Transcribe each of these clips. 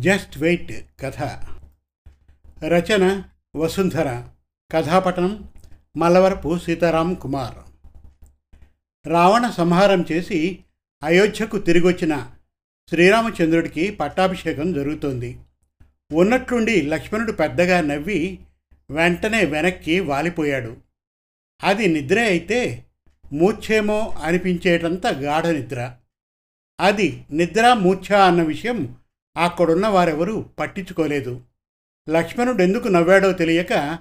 Just wait కథ. రచన వసుంధర. కథాపటనం మల్లవరపు సీతారాం కుమార్. రావణ సంహారం చేసి అయోధ్యకు తిరిగొచ్చిన శ్రీరామచంద్రుడికి పట్టాభిషేకం జరుగుతోంది. ఉన్నట్లుండి లక్ష్మణుడు పెద్దగా నవ్వి వెంటనే వెనక్కి వాలిపోయాడు. అది నిద్ర అయితే మూర్ఛేమో అనిపించేటంత గాఢ నిద్ర. అది నిద్ర మూర్ఛ అన్న విషయం అక్కడున్న వారెవరూ పట్టించుకోలేదు. లక్ష్మణుడు ఎందుకు నవ్వాడో తెలియక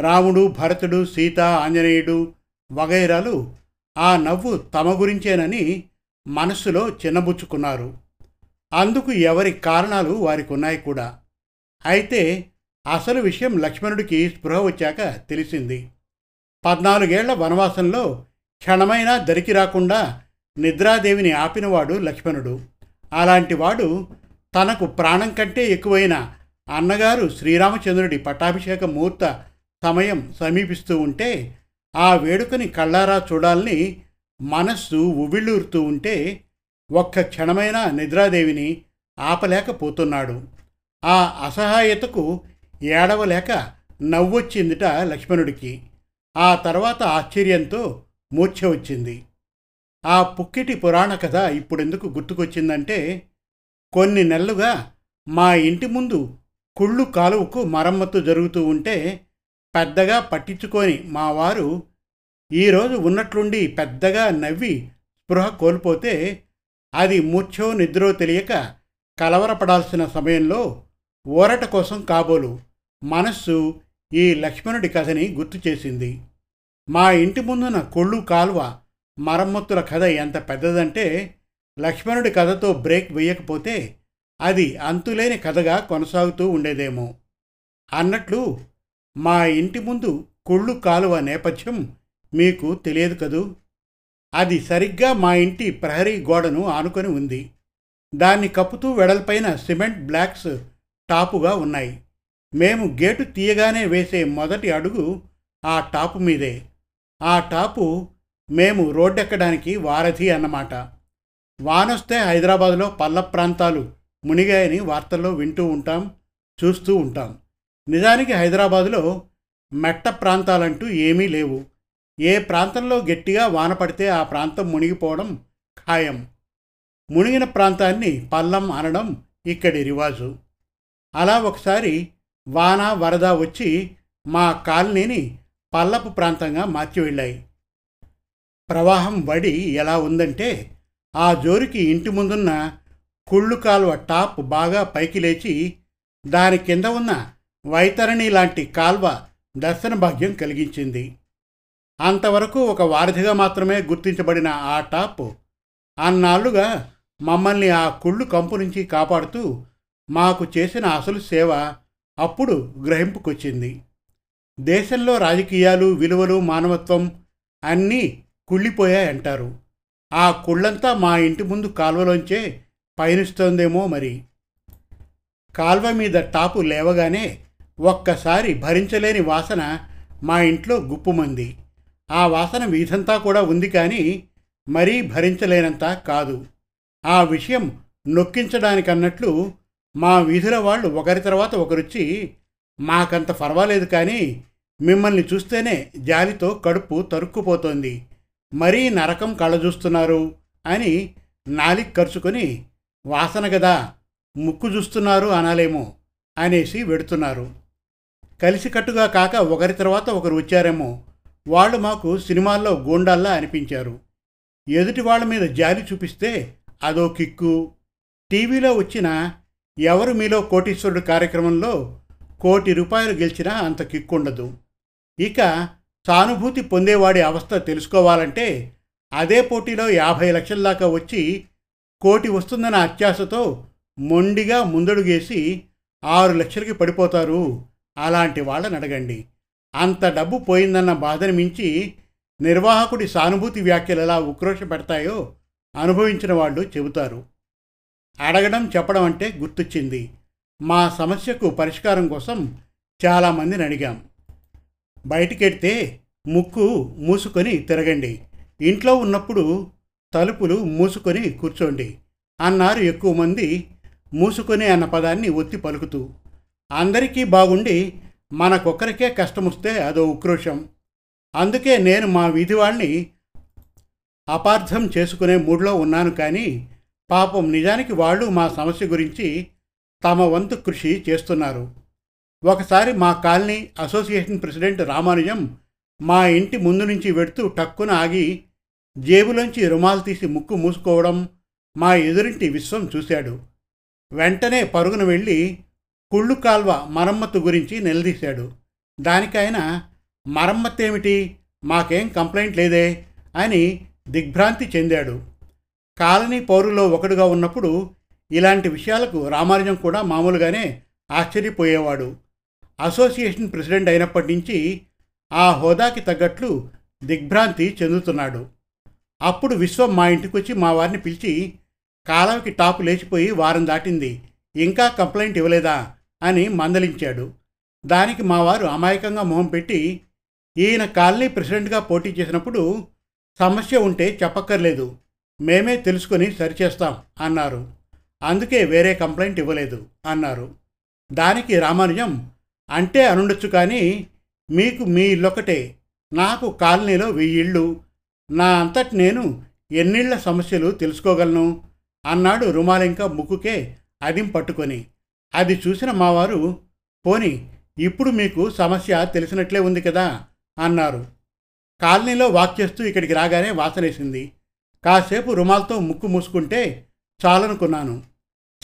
రాముడు భరతుడు సీత ఆంజనేయుడు వగైరాలు ఆ నవ్వు తమ గురించేనని మనస్సులో చిన్నబుచ్చుకున్నారు. అందుకు ఎవరి కారణాలు వారికి ఉన్నాయి కూడా. అయితే అసలు విషయం లక్ష్మణుడికి స్పృహ వచ్చాక తెలిసింది. పద్నాలుగేళ్ళ వనవాసంలో క్షణమైనా దరికి రాకుండా నిద్రాదేవిని ఆపినవాడు లక్ష్మణుడు. అలాంటివాడు తనకు ప్రాణం కంటే ఎక్కువైన అన్నగారు శ్రీరామచంద్రుడి పట్టాభిషేక ముహూర్త సమయం సమీపిస్తూ ఉంటే ఆ వేడుకని కళ్ళారా చూడాలని మనస్సు ఉవ్విళ్ళూరుతూ ఉంటే ఒక్క క్షణమైన నిద్రాదేవిని ఆపలేకపోతున్నాడు. ఆ అసహాయతకు ఏడవలేక నవ్వొచ్చిందిట లక్ష్మణుడికి. ఆ తర్వాత ఆశ్చర్యంతో మూర్ఛ వచ్చింది. ఆ పుక్కిటి పురాణ కథ ఇప్పుడెందుకు గుర్తుకొచ్చిందంటే కొన్ని నెలలుగా మా ఇంటి ముందు కుళ్ళు కాలువకు మరమ్మతు జరుగుతూ ఉంటే పెద్దగా పట్టించుకొని మా వారు ఈరోజు ఉన్నట్లుండి పెద్దగా నవ్వి స్పృహ కోల్పోతే అది ముచ్చో నిద్రో తెలియక కలవరపడాల్సిన సమయంలో ఊరట కోసం కాబోలు మనస్సు ఈ లక్ష్మణుడి కథని గుర్తు చేసింది. మా ఇంటి ముందున కొళ్ళు కాలువ మరమ్మతుల కథ ఎంత పెద్దదంటే లక్ష్మణుడి కథతో బ్రేక్ వేయకపోతే అది అంతులేని కథగా కొనసాగుతూ ఉండేదేమో. అన్నట్లు మా ఇంటి ముందు కుళ్ళు కాలువ నేపథ్యం మీకు తెలియదు కదూ? అది సరిగ్గా మా ఇంటి ప్రహరీ గోడను ఆనుకొని ఉంది. దాన్ని కప్పుతూ వెడల్పైన సిమెంట్ బ్లాక్స్ టాపుగా ఉన్నాయి. మేము గేటు తీయగానే వేసే మొదటి అడుగు ఆ టాపు మీదే. ఆ టాపు మేము రోడ్డెక్కడానికి వారధి అన్నమాట. వానొస్తే హైదరాబాదులో పల్ల ప్రాంతాలు మునిగాయని వార్తల్లో వింటూ ఉంటాం చూస్తూ ఉంటాం. నిజానికి హైదరాబాదులో మెట్ట ప్రాంతాలంటూ ఏమీ లేవు. ఏ ప్రాంతంలో గట్టిగా వాన పడితే ఆ ప్రాంతం మునిగిపోవడం ఖాయం. మునిగిన ప్రాంతాన్ని పల్లం అనడం ఇక్కడి రివాజు. అలా ఒకసారి వాన వరద వచ్చి మా కాలనీని పల్లపు ప్రాంతంగా మార్చి వెళ్ళాయి. ప్రవాహం వడి ఎలా ఉందంటే ఆ జోరికి ఇంటి ముందున్న కుళ్ళు కాలువ టాప్ బాగా పైకి లేచి దాని కింద ఉన్న వైతరణి లాంటి కాల్వ దర్శన భాగ్యం కలిగించింది. అంతవరకు ఒక వారధిగా మాత్రమే గుర్తించబడిన ఆ టాప్ అన్నాళ్ళుగా మమ్మల్ని ఆ కుళ్ళు కంపు నుంచి కాపాడుతూ మాకు చేసిన అసలు సేవ అప్పుడు గ్రహింపుకొచ్చింది. దేశంలో రాజకీయాలు విలువలు మానవత్వం అన్నీ కుళ్ళిపోయాయంటారు. ఆ కుళ్ళంతా మా ఇంటి ముందు కాల్వలోంచే పయనిస్తోందేమో మరి. కాల్వ మీద టాపు లేవగానే ఒక్కసారి భరించలేని వాసన మా ఇంట్లో గుప్పుమంది. ఆ వాసన వీధంతా కూడా ఉంది కానీ మరీ భరించలేనంత కాదు. ఆ విషయం నొక్కించడానికన్నట్లు మా వీధుల వాళ్ళు ఒకరి తర్వాత ఒకరొచ్చి మాకంత పర్వాలేదు కానీ మిమ్మల్ని చూస్తేనే జాలితో కడుపు తరుక్కుపోతోంది. మరీ నరకం కళ్ళజూస్తున్నారు అని నాలిక్ ఖర్చుకొని వాసన గదా ముక్కు చూస్తున్నారు అనాలేమో అనేసి వెడుతున్నారు. కలిసికట్టుగా కాక ఒకరి తర్వాత ఒకరు వచ్చారేమో వాళ్ళు మాకు సినిమాల్లో గూండాల్లా అనిపించారు. ఎదుటి వాళ్ళ మీద జాలి చూపిస్తే అదో కిక్కు. టీవీలో వచ్చిన ఎవరు మీలో కోటీశ్వరుడు కార్యక్రమంలో కోటి రూపాయలు గెలిచినా అంత కిక్కుండదు. ఇక సానుభూతి పొందేవాడి అవస్థ తెలుసుకోవాలంటే అదే పోటీలో యాభై లక్షల దాకా వచ్చి కోటి వస్తుందన్న అత్యాశతో మొండిగా ముందడుగేసి ఆరు లక్షలకి పడిపోతారు. అలాంటి వాళ్ళని అడగండి. అంత డబ్బు పోయిందన్న బాధను మించి నిర్వాహకుడి సానుభూతి వ్యాఖ్యలు ఎలా ఉక్రోష పెడతాయో అనుభవించిన వాళ్ళు చెబుతారు. అడగడం చెప్పడం అంటే గుర్తొచ్చింది. మా సమస్యకు పరిష్కారం కోసం చాలామందిని అడిగాం. బయటికెడితే ముక్కు మూసుకొని తిరగండి. ఇంట్లో ఉన్నప్పుడు తలుపులు మూసుకొని కూర్చోండి. అన్నారు ఎక్కువ మంది మూసుకొని అన్న పదాన్ని ఒత్తి పలుకుతూ. అందరికీ బాగుండి మనకొక్కరికే కష్టమొస్తే అదో ఉక్రోషం. అందుకే నేను మా వీధి వాళ్ళని అపార్థం చేసుకునే మూడ్లో ఉన్నాను కానీ పాపం నిజానికి వాళ్ళు మా సమస్య గురించి తమ వంతు కృషి చేస్తున్నారు. ఒకసారి మా కాలనీ అసోసియేషన్ ప్రెసిడెంట్ రామానుజం మా ఇంటి ముందు నుంచి వెడుతూ టక్కున ఆగి జేబులోంచి రుమాలు తీసి ముక్కు మూసుకోవడం మా ఎదురింటి విశ్వం చూశాడు. వెంటనే పరుగున వెళ్ళి కుళ్ళు కాల్వ మరమ్మత్తు గురించి నిలదీశాడు. దానికైన మరమ్మత్తు ఏమిటి మాకేం కంప్లైంట్ లేదే? అని దిగ్భ్రాంతి చెందాడు. కాలనీ పౌరులో ఒకడుగా ఉన్నప్పుడు ఇలాంటి విషయాలకు రామానుజం కూడా మామూలుగానే ఆశ్చర్యపోయేవాడు. అసోసియేషన్ ప్రెసిడెంట్ అయినప్పటి నుంచి ఆ హోదాకి తగ్గట్లు దిగ్భ్రాంతి చెందుతున్నాడు. అప్పుడు విశ్వం మా ఇంటికి వచ్చి మా వారిని పిలిచి కాలంకి టాపు లేచిపోయి వారం దాటింది ఇంకా కంప్లైంట్ ఇవ్వలేదా? అని మందలించాడు. దానికి మా వారు అమాయకంగా మొహం పెట్టి ఈయన కాలనీ ప్రెసిడెంట్గా పోటీ చేసినప్పుడు సమస్య ఉంటే చెప్పక్కర్లేదు మేమే తెలుసుకొని సరిచేస్తాం అన్నారు. అందుకే వేరే కంప్లైంట్ ఇవ్వలేదు అన్నారు. దానికి రామానుజం అంటే అనుండొచ్చు కానీ మీకు మీ ఇల్లొకటే. నాకు కాలనీలో వెయ్యిళ్ళు నా అంతటి నేను ఎన్నిళ్ళ సమస్యలు తెలుసుకోగలను అన్నాడు రుమాలింక ముక్కుకే అదిం పట్టుకొని. అది చూసిన మావారు పోని ఇప్పుడు మీకు సమస్య తెలిసినట్లే ఉంది కదా అన్నారు. కాలనీలో వాక్ చేస్తూ ఇక్కడికి రాగానే వాసనేసింది. కాసేపు రుమాల్తో ముక్కు మూసుకుంటే చాలనుకున్నాను.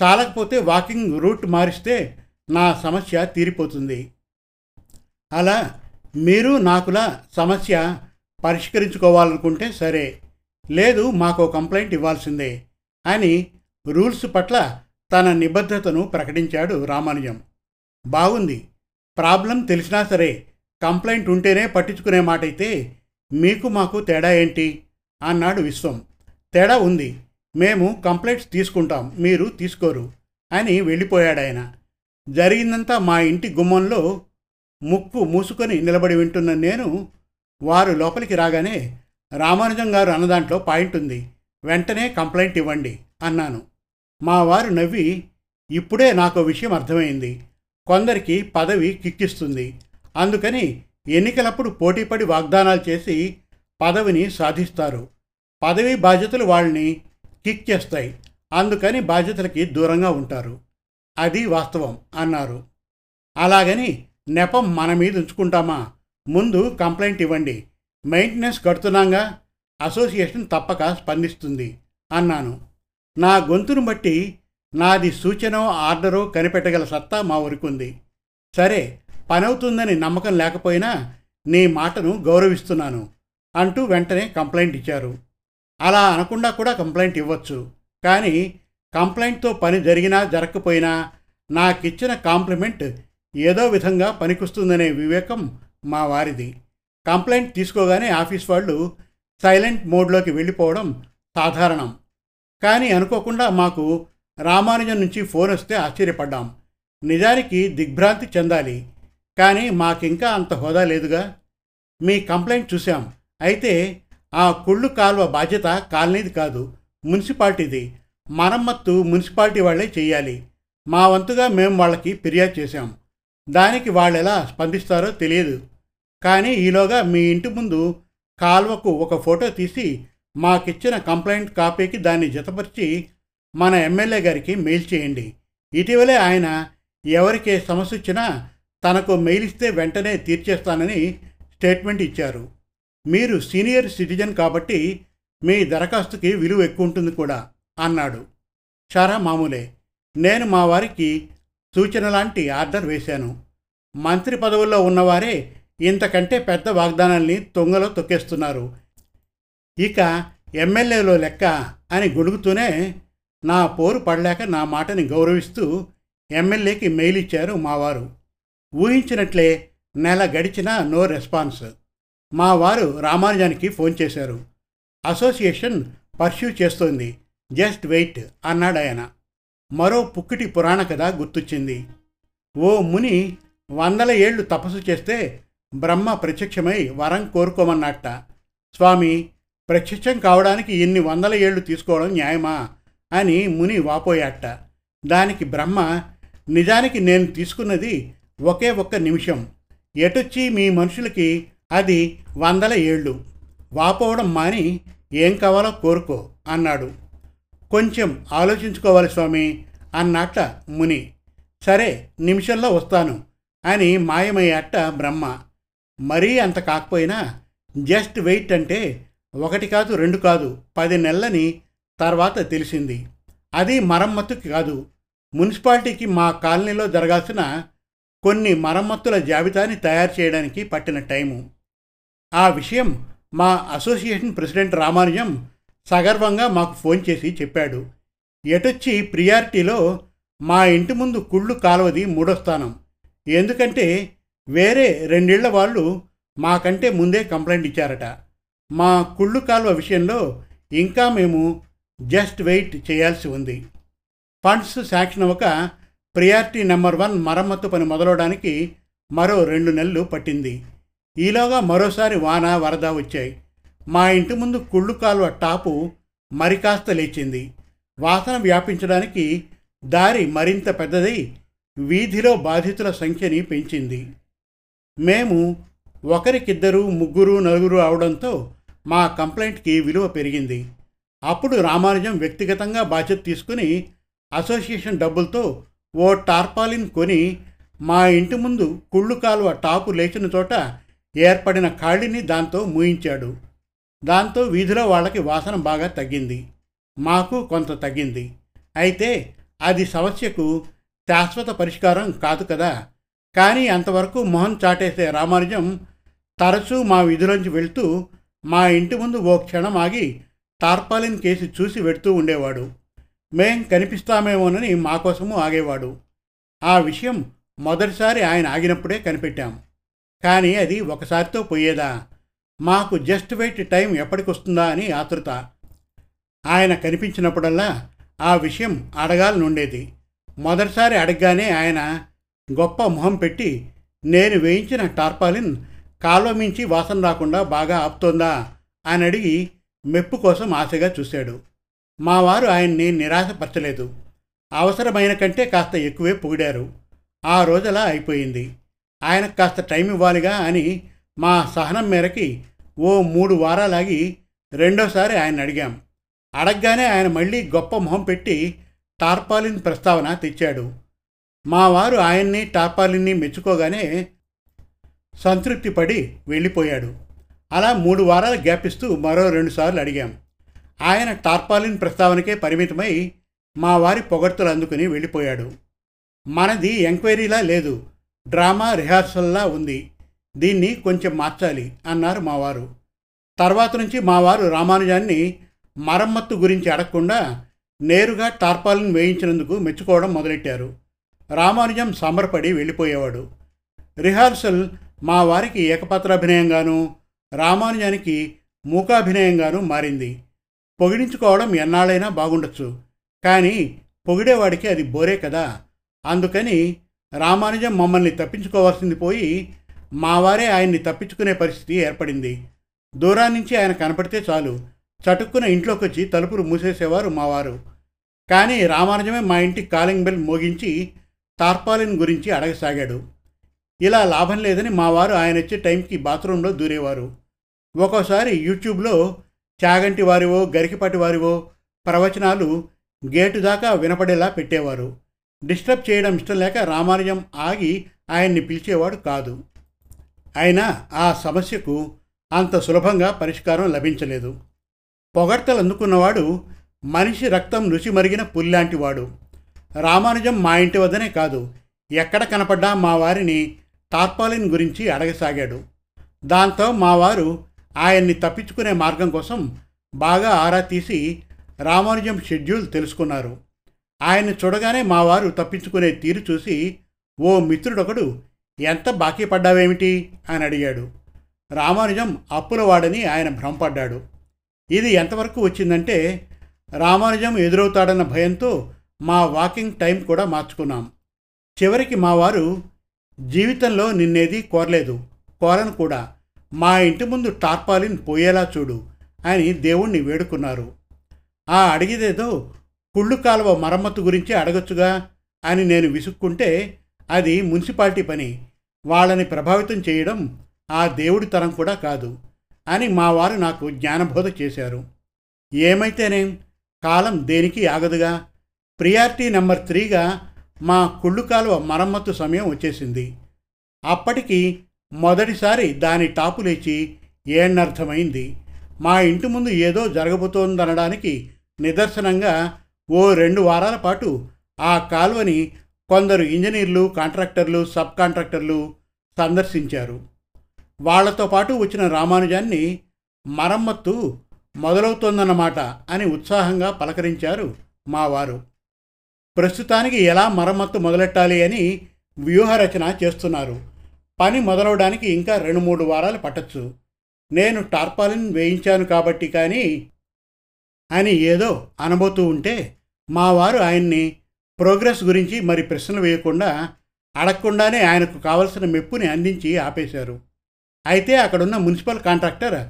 చాలకపోతే వాకింగ్ రూట్ మారిస్తే నా సమస్య తీరిపోతుంది. అలా మీరు నాకులా సమస్య పరిష్కరించుకోవాలనుకుంటే సరే లేదు మాకు కంప్లైంట్ ఇవ్వాల్సిందే అని రూల్స్ పట్ల తన నిబద్ధతను ప్రకటించాడు రామానుజం. బాగుంది. ప్రాబ్లం తెలిసినా సరే కంప్లైంట్ ఉంటేనే పట్టించుకునే మాట అయితే మీకు మాకు తేడా ఏంటి? అన్నాడు విశ్వం. తేడా ఉంది. మేము కంప్లైంట్స్ తీసుకుంటాం మీరు తీసుకోరు అని వెళ్ళిపోయాడాయన. జరిగిందంతా మా ఇంటి గుమ్మంలో ముక్కు మూసుకొని నిలబడి వింటున్న నేను వారు లోపలికి రాగానే రామానుజం గారు అన్నదాంట్లో పాయింట్ ఉంది వెంటనే కంప్లైంట్ ఇవ్వండి అన్నాను. మా వారు నవ్వి ఇప్పుడే నాకు విషయం అర్థమైంది. కొందరికి పదవి కిక్కిస్తుంది. అందుకని ఎన్నికలప్పుడు పోటీపడి వాగ్దానాలు చేసి పదవిని సాధిస్తారు. పదవి బాధ్యతలు వాళ్ళని కిక్ చేస్తాయి. అందుకని బాధ్యతలకి దూరంగా ఉంటారు. అది వాస్తవం అన్నారు. అలాగని నెపం మన మీద ఉంచుకుంటామా? ముందు కంప్లైంట్ ఇవ్వండి. మెయింటెనెన్స్ కడుతున్నాగా? అసోసియేషన్ తప్పక స్పందిస్తుంది అన్నాను. నా గొంతును బట్టి నాది సూచనో ఆర్డరో కనిపెట్టగల సత్తా మా ఉంది. సరే పనవుతుందని నమ్మకం లేకపోయినా నీ మాటను గౌరవిస్తున్నాను అంటూ వెంటనే కంప్లైంట్ ఇచ్చారు. అలా అనకుండా కూడా కంప్లైంట్ ఇవ్వచ్చు. కానీ కంప్లైంట్తో పని జరిగినా జరగకపోయినా నాకిచ్చిన కాంప్లిమెంట్ ఏదో విధంగా పనికొస్తుందనే వివేకం మా వారిది. కంప్లైంట్ తీసుకోగానే ఆఫీస్ వాళ్ళు సైలెంట్ మోడ్లోకి వెళ్ళిపోవడం సాధారణం. కానీ అనుకోకుండా మాకు రామానుజం నుంచి ఫోన్ వస్తే ఆశ్చర్యపడ్డాం. నిజానికి దిగ్భ్రాంతి చెందాలి. కానీ మాకింకా అంత హోదా లేదుగా. మీ కంప్లైంట్ చూసాం అయితే ఆ కుళ్ళు కాల్వ బాధ్యత కాలనీది కాదు మున్సిపాలిటీది. మరమ్మత్తు మున్సిపాలిటీ వాళ్ళే చేయాలి. మా వంతుగా మేము వాళ్ళకి ఫిర్యాదు చేశాం. దానికి వాళ్ళు ఎలా స్పందిస్తారో తెలియదు. కానీ ఈలోగా మీ ఇంటి ముందు కాల్వకు ఒక ఫోటో తీసి మాకిచ్చిన కంప్లైంట్ కాపీకి దాన్ని జతపరిచి మన ఎమ్మెల్యే గారికి మెయిల్ చేయండి. ఇటీవలే ఆయన ఎవరికి సమస్య వచ్చినా తనకు మెయిల్ ఇస్తే వెంటనే తీర్చేస్తానని స్టేట్మెంట్ ఇచ్చారు. మీరు సీనియర్ సిటిజన్ కాబట్టి మీ దరఖాస్తుకి విలువ ఎక్కువ ఉంటుంది కూడా. అన్నాడు. చాలా మామూలే నేను మా వారికి సూచన లాంటి ఆర్డర్ వేశాను. మంత్రి పదవుల్లో ఉన్నవారే ఇంతకంటే పెద్ద వాగ్దానాల్ని తొంగలో తొక్కేస్తున్నారు. ఇక ఎమ్మెల్యేలో లెక్క అని గొడుగుతూనే నా పోరు పడలేక నా మాటని గౌరవిస్తూ ఎమ్మెల్యేకి మెయిల్ ఇచ్చారు మావారు. ఊహించినట్లే నెల గడిచినా నో రెస్పాన్స్. మా వారు రామానుజానికి ఫోన్ చేశారు. అసోసియేషన్ పర్స్యూ చేస్తోంది. జస్ట్ వెయిట్ అన్నాడాయన మరో పుక్కిటి పురాణ కథ గుర్తొచ్చింది. ఓ ముని వందల ఏళ్ళు తపస్సు చేస్తే బ్రహ్మ ప్రత్యక్షమై వరం కోరుకోమన్నట్ట స్వామి ప్రత్యక్షం కావడానికి ఎన్ని వందల ఏళ్ళు తీసుకోవడం న్యాయమా? అని ముని వాపోయాట దానికి బ్రహ్మ నిజానికి నేను తీసుకున్నది ఒకే ఒక్క నిమిషం. ఎటొచ్చి మీ మనుషులకి అది వందల ఏళ్ళు? వాపోవడం మాని ఏం కావాలో కోరుకో అన్నాడు. కొంచెం ఆలోచించుకోవాలి స్వామి అన్నట్ట ముని. సరే నిమిషంలో వస్తాను అని మాయమయ్యట్ట బ్రహ్మ. మరీ అంత కాకపోయినా జస్ట్ వెయిట్ అంటే ఒకటి కాదు రెండు కాదు పది నెలలని తర్వాత తెలిసింది. అది మరమ్మతుకి కాదు. మున్సిపాలిటీకి మా కాలనీలో జరగాల్సిన కొన్ని మరమ్మతుల జాబితాని తయారు చేయడానికి పట్టిన టైము. ఆ విషయం మా అసోసియేషన్ ప్రెసిడెంట్ రామానుజం సగర్వంగా మాకు ఫోన్ చేసి చెప్పాడు. ఎటొచ్చి ప్రియారిటీలో మా ఇంటి ముందు కుళ్ళు కాలువది మూడో స్థానం. ఎందుకంటే వేరే రెండేళ్ళ వాళ్ళు మాకంటే ముందే కంప్లైంట్ ఇచ్చారట. మా కుళ్ళు కాలువ విషయంలో ఇంకా మేము జస్ట్ వెయిట్ చేయాల్సి ఉంది. ఫండ్స్ శాంక్షన్ అవ్వక ప్రియారిటీ నెంబర్ వన్ మరమ్మత్తు పని మొదలవడానికి మరో రెండు నెలలు పట్టింది. ఈలోగా మరోసారి వాన వరద వచ్చాయి. మా ఇంటి ముందు కుళ్ళు కాలువ టాపు మరికాస్త లేచింది. వాసన వ్యాపించడానికి దారి మరింత పెద్దదై వీధిలో బాధితుల సంఖ్యని పెంచింది. మేము ఒకరికిద్దరు ముగ్గురు నలుగురు అవడంతో మా కంప్లైంట్కి విలువ పెరిగింది. అప్పుడు రామానుజం వ్యక్తిగతంగా బాధ్యత తీసుకుని అసోసియేషన్ డబ్బులతో ఓ టార్పాలిన్ కొని మా ఇంటి ముందు కుళ్ళు కాలువ టాపు లేచిన చోట ఏర్పడిన ఖాళీని దాంతో మూయించాడు. దాంతో వీధిలో వాళ్ళకి వాసన బాగా తగ్గింది. మాకు కొంత తగ్గింది. అయితే అది సమస్యకు శాశ్వత పరిష్కారం కాదు కదా. కానీ అంతవరకు మొహం చాటేసే రామానుజం తరచూ మా విధులోంచి వెళ్తూ మా ఇంటి ముందు ఓ క్షణం ఆగి టార్పాలిన్ కేసి చూసి వెడుతూ ఉండేవాడు. మేం కనిపిస్తామేమోనని మా కోసము ఆగేవాడు. ఆ విషయం మొదటిసారి ఆయన ఆగినప్పుడే కనిపెట్టాం. కానీ అది ఒకసారితో పోయేదా? మాకు జస్ట్ వెయిట్ టైం ఎప్పటికొస్తుందా అని ఆతృత. ఆయన కనిపించినప్పుడల్లా ఆ విషయం అడగాలనుండేది మొదటిసారి అడగగానే ఆయన గొప్ప మొహం పెట్టి నేను వేయించిన టార్పాలిన్ కాలువ మించి వాసన రాకుండా బాగా ఆపుతోందా? అని అడిగి మెప్పు కోసం ఆశగా చూశాడు. మా వారు ఆయన్ని నిరాశపరచలేదు. అవసరమైన కంటే కాస్త ఎక్కువే పొగిడారు. ఆ రోజలా అయిపోయింది. ఆయనకు కాస్త టైం ఇవ్వాలిగా అని మా సహనం మేరకి ఓ మూడు వారాలాగి రెండోసారి ఆయన అడిగాం అడగగానే ఆయన మళ్ళీ గొప్ప మొహం పెట్టి టార్పాలిన్ ప్రస్తావన తెచ్చాడు. మా వారు ఆయన్ని టార్పాలిన్ని మెచ్చుకోగానే సంతృప్తి పడి వెళ్ళిపోయాడు. అలా మూడు వారాలు గ్యాప్ ఇస్తూ మరో రెండుసార్లు అడిగాం. ఆయన టార్పాలిన్ ప్రస్తావనకే పరిమితమై మా వారి పొగడ్తలు అందుకుని వెళ్ళిపోయాడు. మనది ఎంక్వైరీలా లేదు. డ్రామా రిహార్సల్లా ఉంది. దీన్ని కొంచెం మార్చాలి అన్నారు మావారు. తర్వాత నుంచి మావారు రామానుజాన్ని మరమ్మత్తు గురించి అడగకుండా నేరుగా టార్పాలిన్ వేయించినందుకు మెచ్చుకోవడం మొదలెట్టారు. రామానుజం సంబరపడి వెళ్ళిపోయేవాడు. రిహార్సల్ మా వారికి ఏకపాత్రాభినయంగానూ రామానుజానికి మూకాభినయంగాను మారింది. పొగిడించుకోవడం ఎన్నాళ్ళైనా బాగుండొచ్చు కానీ పొగిడేవాడికి అది బోరే కదా. అందుకని రామానుజం మమ్మల్ని తప్పించుకోవాల్సింది పోయి మావారే ఆయన్ని తప్పించుకునే పరిస్థితి ఏర్పడింది. దూరాన్నించి ఆయన కనపడితే చాలు. చటుక్కున ఇంట్లోకి వచ్చి తలుపులు మూసేసేవారు మావారు. కానీ రామానుజమే మా ఇంటి కాలింగ్ బెల్ మోగించి టార్పాలిన్ గురించి అడగసాగాడు. ఇలా లాభం లేదని మావారు ఆయన వచ్చే టైంకి బాత్రూంలో దూరేవారు. ఒక్కోసారి యూట్యూబ్లో చాగంటి వారివో గరికిపాటి వారివో ప్రవచనాలు గేటు దాకా వినపడేలా పెట్టేవారు. డిస్టర్బ్ చేయడం ఇష్టం లేక రామానుజం ఆగి ఆయన్ని పిలిచేవాడు కాదు. అయినా ఆ సమస్యకు అంత సులభంగా పరిష్కారం లభించలేదు. పొగడ్తలు అందుకున్నవాడు మనిషి రక్తం రుచి మరిగిన పుల్లాంటివాడు. రామానుజం మా ఇంటి వద్దనే కాదు ఎక్కడ కనపడ్డా మా వారిని టార్పాలిన్ గురించి అడగసాగాడు. దాంతో మా వారు ఆయన్ని తప్పించుకునే మార్గం కోసం బాగా ఆరా తీసి రామానుజం షెడ్యూల్ తెలుసుకున్నారు. ఆయన్ని చూడగానే మా వారు తప్పించుకునే తీరు చూసి ఓ మిత్రుడొకడు ఎంత బాకీ పడ్డావేమిటి? అని అడిగాడు. రామానుజం అప్పులవాడని ఆయన భ్రమపడ్డాడు. ఇది ఎంతవరకు వచ్చిందంటే రామానుజం ఎదురవుతాడన్న భయంతో మా వాకింగ్ టైం కూడా మార్చుకున్నాం. చివరికి మా వారు జీవితంలో నిన్నేది కోరలేదు కోరను కూడా. మా ఇంటి ముందు టార్పాలిన్ పోయేలా చూడు అని దేవుణ్ణి వేడుకున్నారు. ఆ అడిగిదేదో కుళ్ళు కాలువ మరమ్మతు గురించి అడగొచ్చుగా అని నేను విసుక్కుంటే అది మున్సిపాలిటీ పని వాళ్ళని ప్రభావితం చేయడం ఆ దేవుడి తరం కూడా కాదు అని మా వారు నాకు జ్ఞానబోధ చేశారు. ఏమైతేనేం కాలం దేనికి ఆగదుగా? ప్రియారిటీ నెంబర్ త్రీగా మా కుళ్ళు కాలువ మరమ్మత్తు సమయం వచ్చేసింది. అప్పటికి మొదటిసారి దాని టాపు లేచి ఏణర్థమైంది మా ఇంటి ముందు ఏదో జరగబోతోందనడానికి నిదర్శనంగా ఓ రెండు వారాల పాటు ఆ కాలువని కొందరు ఇంజనీర్లు కాంట్రాక్టర్లు సబ్ కాంట్రాక్టర్లు సందర్శించారు. వాళ్ళతో పాటు వచ్చిన రామానుజాన్ని మరమ్మత్తు మొదలవుతోందన్నమాట అని ఉత్సాహంగా పలకరించారు మావారు. ప్రస్తుతానికి ఎలా మరమ్మత్తు మొదలెట్టాలి అని వ్యూహరచన చేస్తున్నారు. పని మొదలవడానికి ఇంకా రెండు మూడు వారాలు పట్టచ్చు. నేను టార్పాలిన్ వేయించాను కాబట్టి కానీ అని ఏదో అనబోతూ ఉంటే మా వారు ఆయన్ని ప్రోగ్రెస్ గురించి మరి ప్రశ్నలు వేయకుండా అడగకుండానే ఆయనకు కావలసిన మెప్పుని అందించి ఆపేశారు. అయితే అక్కడున్న మున్సిపల్ కాంట్రాక్టర్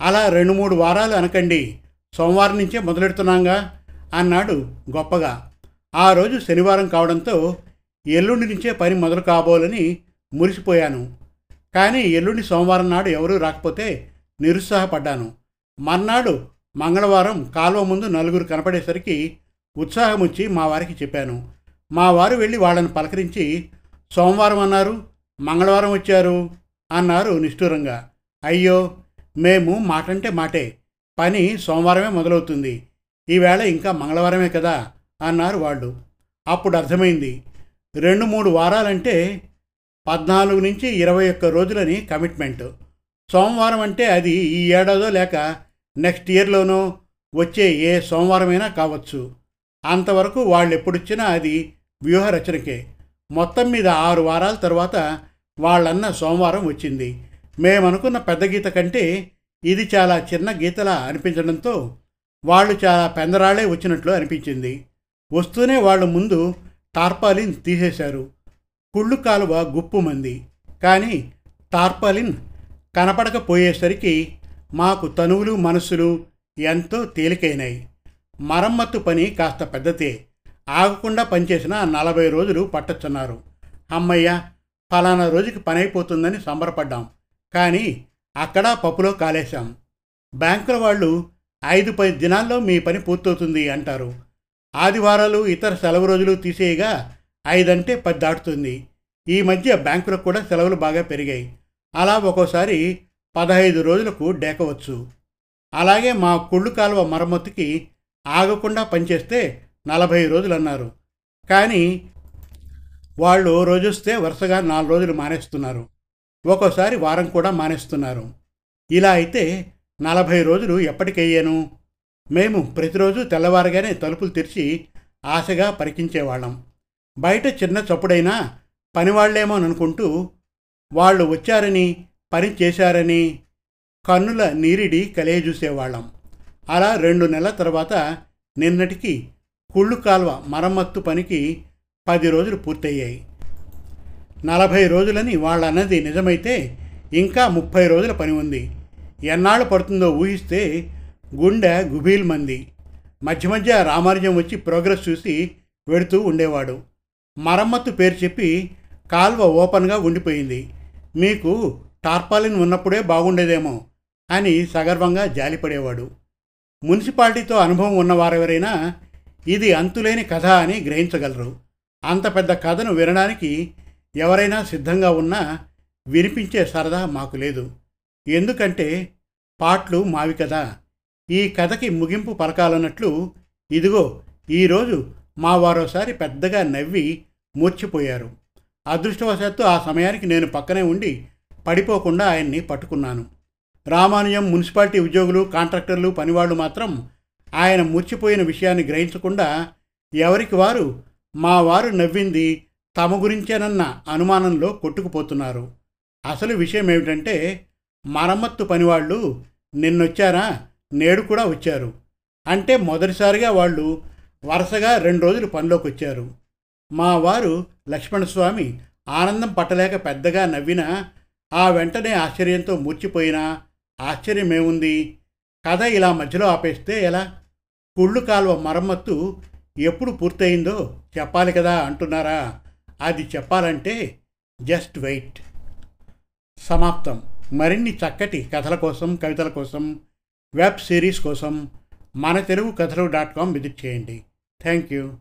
అలా రెండు మూడు వారాలు అనకండి సోమవారం నుంచే మొదలెడుతున్నాంగా అన్నాడు గొప్పగా. ఆ రోజు శనివారం కావడంతో ఎల్లుండి నుంచే పని మొదలు కాబోలని మురిసిపోయాను. కానీ ఎల్లుండి సోమవారం నాడు ఎవరూ రాకపోతే నిరుత్సాహపడ్డాను. మర్నాడు మంగళవారం కాలువ ముందు నలుగురు కనపడేసరికి ఉత్సాహం వచ్చి మా వారికి చెప్పాను. మా వారు వెళ్ళి వాళ్ళని పలకరించి సోమవారం అన్నారు మంగళవారం వచ్చారు అన్నారు నిష్ఠూరంగా. అయ్యో మేము మాటంటే మాటే పని సోమవారమే మొదలవుతుంది. ఈవేళ ఇంకా మంగళవారమే కదా అన్నారు వాళ్ళు. అప్పుడు అర్థమైంది. రెండు మూడు వారాలంటే పద్నాలుగు నుంచి ఇరవై ఒక్క రోజులని కమిట్మెంట్. సోమవారం అంటే అది ఈ ఏడాదో లేక నెక్స్ట్ ఇయర్లోనో వచ్చే ఏ సోమవారమైనా కావచ్చు. అంతవరకు వాళ్ళు ఎప్పుడొచ్చినా అది వ్యూహరచనకే. మొత్తం మీద ఆరు వారాల తర్వాత వాళ్ళన్న సోమవారం వచ్చింది. మేమనుకున్న పెద్ద గీత కంటే ఇది చాలా చిన్న గీతలా అనిపించడంతో వాళ్ళు చాలా పెందరాళ్ళే వచ్చినట్లు అనిపించింది. వస్తూనే వాళ్ళు ముందు టార్పాలిన్ తీసేశారు. కుళ్ళు కాలువ గుప్పుమంది కానీ టార్పాలిన్ కనపడకపోయేసరికి మాకు తనువులు మనసులు ఎంతో తేలికైనాయి. మరమ్మత్తు పని కాస్త పెద్దతే. ఆగకుండా పనిచేసిన నలభై రోజులు పట్టొచ్చున్నారు. అమ్మయ్య ఫలానా రోజుకి పని అయిపోతుందని సంబరపడ్డాం. కానీ అక్కడ పప్పులో కాలేశాం. బ్యాంకుల వాళ్ళు ఐదు పది దినాల్లో మీ పని పూర్తవుతుంది అంటారు. ఆదివారాలు ఇతర సెలవు రోజులు తీసేయగా ఐదంటే పది దాటుతుంది. ఈ మధ్య బ్యాంకులకు కూడా సెలవులు బాగా పెరిగాయి. అలా ఒక్కోసారి పదహైదు రోజులకు డేకవచ్చు. అలాగే మా కుళ్ళు కాలువ మరమ్మతుకి ఆగకుండా పనిచేస్తే నలభై రోజులు అన్నారు. కానీ వాళ్ళు రోజొస్తే వరుసగా నాలుగు రోజులు మానేస్తున్నారు. ఒక్కోసారి వారం కూడా మానేస్తున్నారు. ఇలా అయితే నలభై రోజులు ఎప్పటికయ్యాను? మేము ప్రతిరోజు తెల్లవారుగానే తలుపులు తెరిచి ఆశగా పరికించేవాళ్ళం. బయట చిన్న చప్పుడైనా పనివాళ్ళేమోననుకుంటూ వాళ్ళు వచ్చారని పని చేశారని కన్నుల నీరిడి కలియజూసేవాళ్ళం. అలా రెండు నెలల తర్వాత నిన్నటికి కుళ్ళు కాల్వ మరమ్మత్తు పనికి పది రోజులు పూర్తయ్యాయి. నలభై రోజులని వాళ్ళన్నది నిజమైతే ఇంకా ముప్పై రోజుల పని ఉంది. ఎన్నాళ్ళు పడుతుందో ఊహిస్తే గుండె గుబీల్ మంది. మధ్య మధ్య రామార్జం వచ్చి ప్రోగ్రెస్ చూసి వెడుతూ ఉండేవాడు. మరమ్మత్తు పేరు చెప్పి కాల్వ ఓపెన్గా ఉండిపోయింది. మీకు టార్పాలిన్ ఉన్నప్పుడే బాగుండేదేమో అని సగర్వంగా జాలిపడేవాడు. మున్సిపాలిటీతో అనుభవం ఉన్నవారెవరైనా ఇది అంతులేని కథ అని గ్రహించగలరు. అంత పెద్ద కథను వినడానికి ఎవరైనా సిద్ధంగా ఉన్నా వినిపించే సరదా మాకు లేదు. ఎందుకంటే పాటలు మావి కదా. ఈ కథకి ముగింపు పలకాలన్నట్లు ఇదిగో ఈరోజు మా వారోసారి పెద్దగా నవ్వి మూర్చిపోయారు. అదృష్టవశాత్తు ఆ సమయానికి నేను పక్కనే ఉండి పడిపోకుండా ఆయన్ని పట్టుకున్నాను. రామానుజం మున్సిపాలిటీ ఉద్యోగులు కాంట్రాక్టర్లు పనివాళ్ళు మాత్రం ఆయన ముర్చిపోయిన విషయాన్ని గ్రహించకుండా ఎవరికి వారు మా వారు నవ్వింది తమ గురించేనన్న అనుమానంలో కొట్టుకుపోతున్నారు. అసలు విషయం ఏమిటంటే మరమ్మత్తు పనివాళ్ళు నిన్నొచ్చారా నేడు కూడా వచ్చారు. అంటే మొదటిసారిగా వాళ్ళు వరుసగా రెండు రోజులు పనిలోకి వచ్చారు మా వారు లక్ష్మణస్వామి ఆనందం పట్టలేక పెద్దగా నవ్వినా ఆ వెంటనే ఆశ్చర్యంతో మూర్చిపోయినా ఆశ్చర్యమేముంది కథ ఇలా మధ్యలో ఆపేస్తే ఎలా? కుళ్ళు కాలువ మరమ్మత్తు ఎప్పుడు పూర్తయిందో చెప్పాలి కదా అంటున్నారా? అది చెప్పాలంటే జస్ట్ వెయిట్. సమాప్తం. మరిన్ని చక్కటి కథల కోసం కవితల కోసం వెబ్ సిరీస్ కోసం మన తెలుగు కథలు డాట్ కామ్ విజిట్ చేయండి. Thank you.